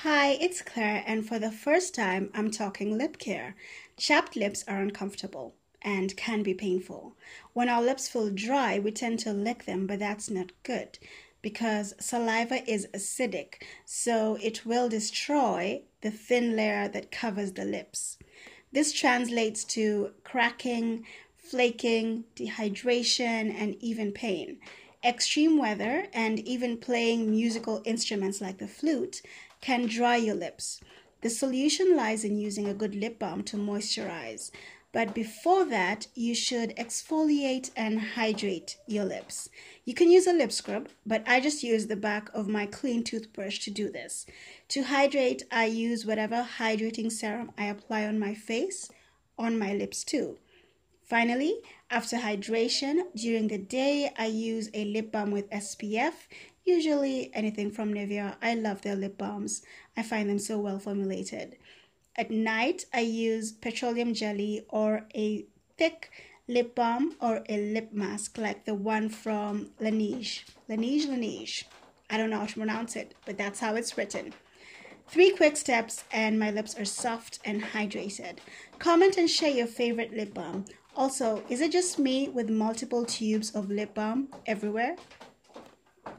Hi, it's Claire, and for the first time, I'm talking lip care. Chapped lips are uncomfortable and can be painful. When our lips feel dry, we tend to lick them, but that's not good because saliva is acidic, so it will destroy the thin layer that covers the lips. This translates to cracking, flaking, dehydration, and even pain. Extreme weather and even playing musical instruments like the flute can dry your lips. The solution lies in using a good lip balm to moisturize. But before that, you should exfoliate and hydrate your lips. You can use a lip scrub, but I just use the back of my clean toothbrush to do this. To hydrate, I use whatever hydrating serum I apply on my face, on my lips too. Finally, after hydration, during the day, I use a lip balm with SPF, usually anything from Nivea. I love their lip balms. I find them so well formulated. At night, I use petroleum jelly or a thick lip balm or a lip mask like the one from Laneige. Laneige, Laneige. I don't know how to pronounce it, but that's how it's written. Three quick steps and my lips are soft and hydrated. Comment and share your favorite lip balm. Also, is it just me with multiple tubes of lip balm everywhere?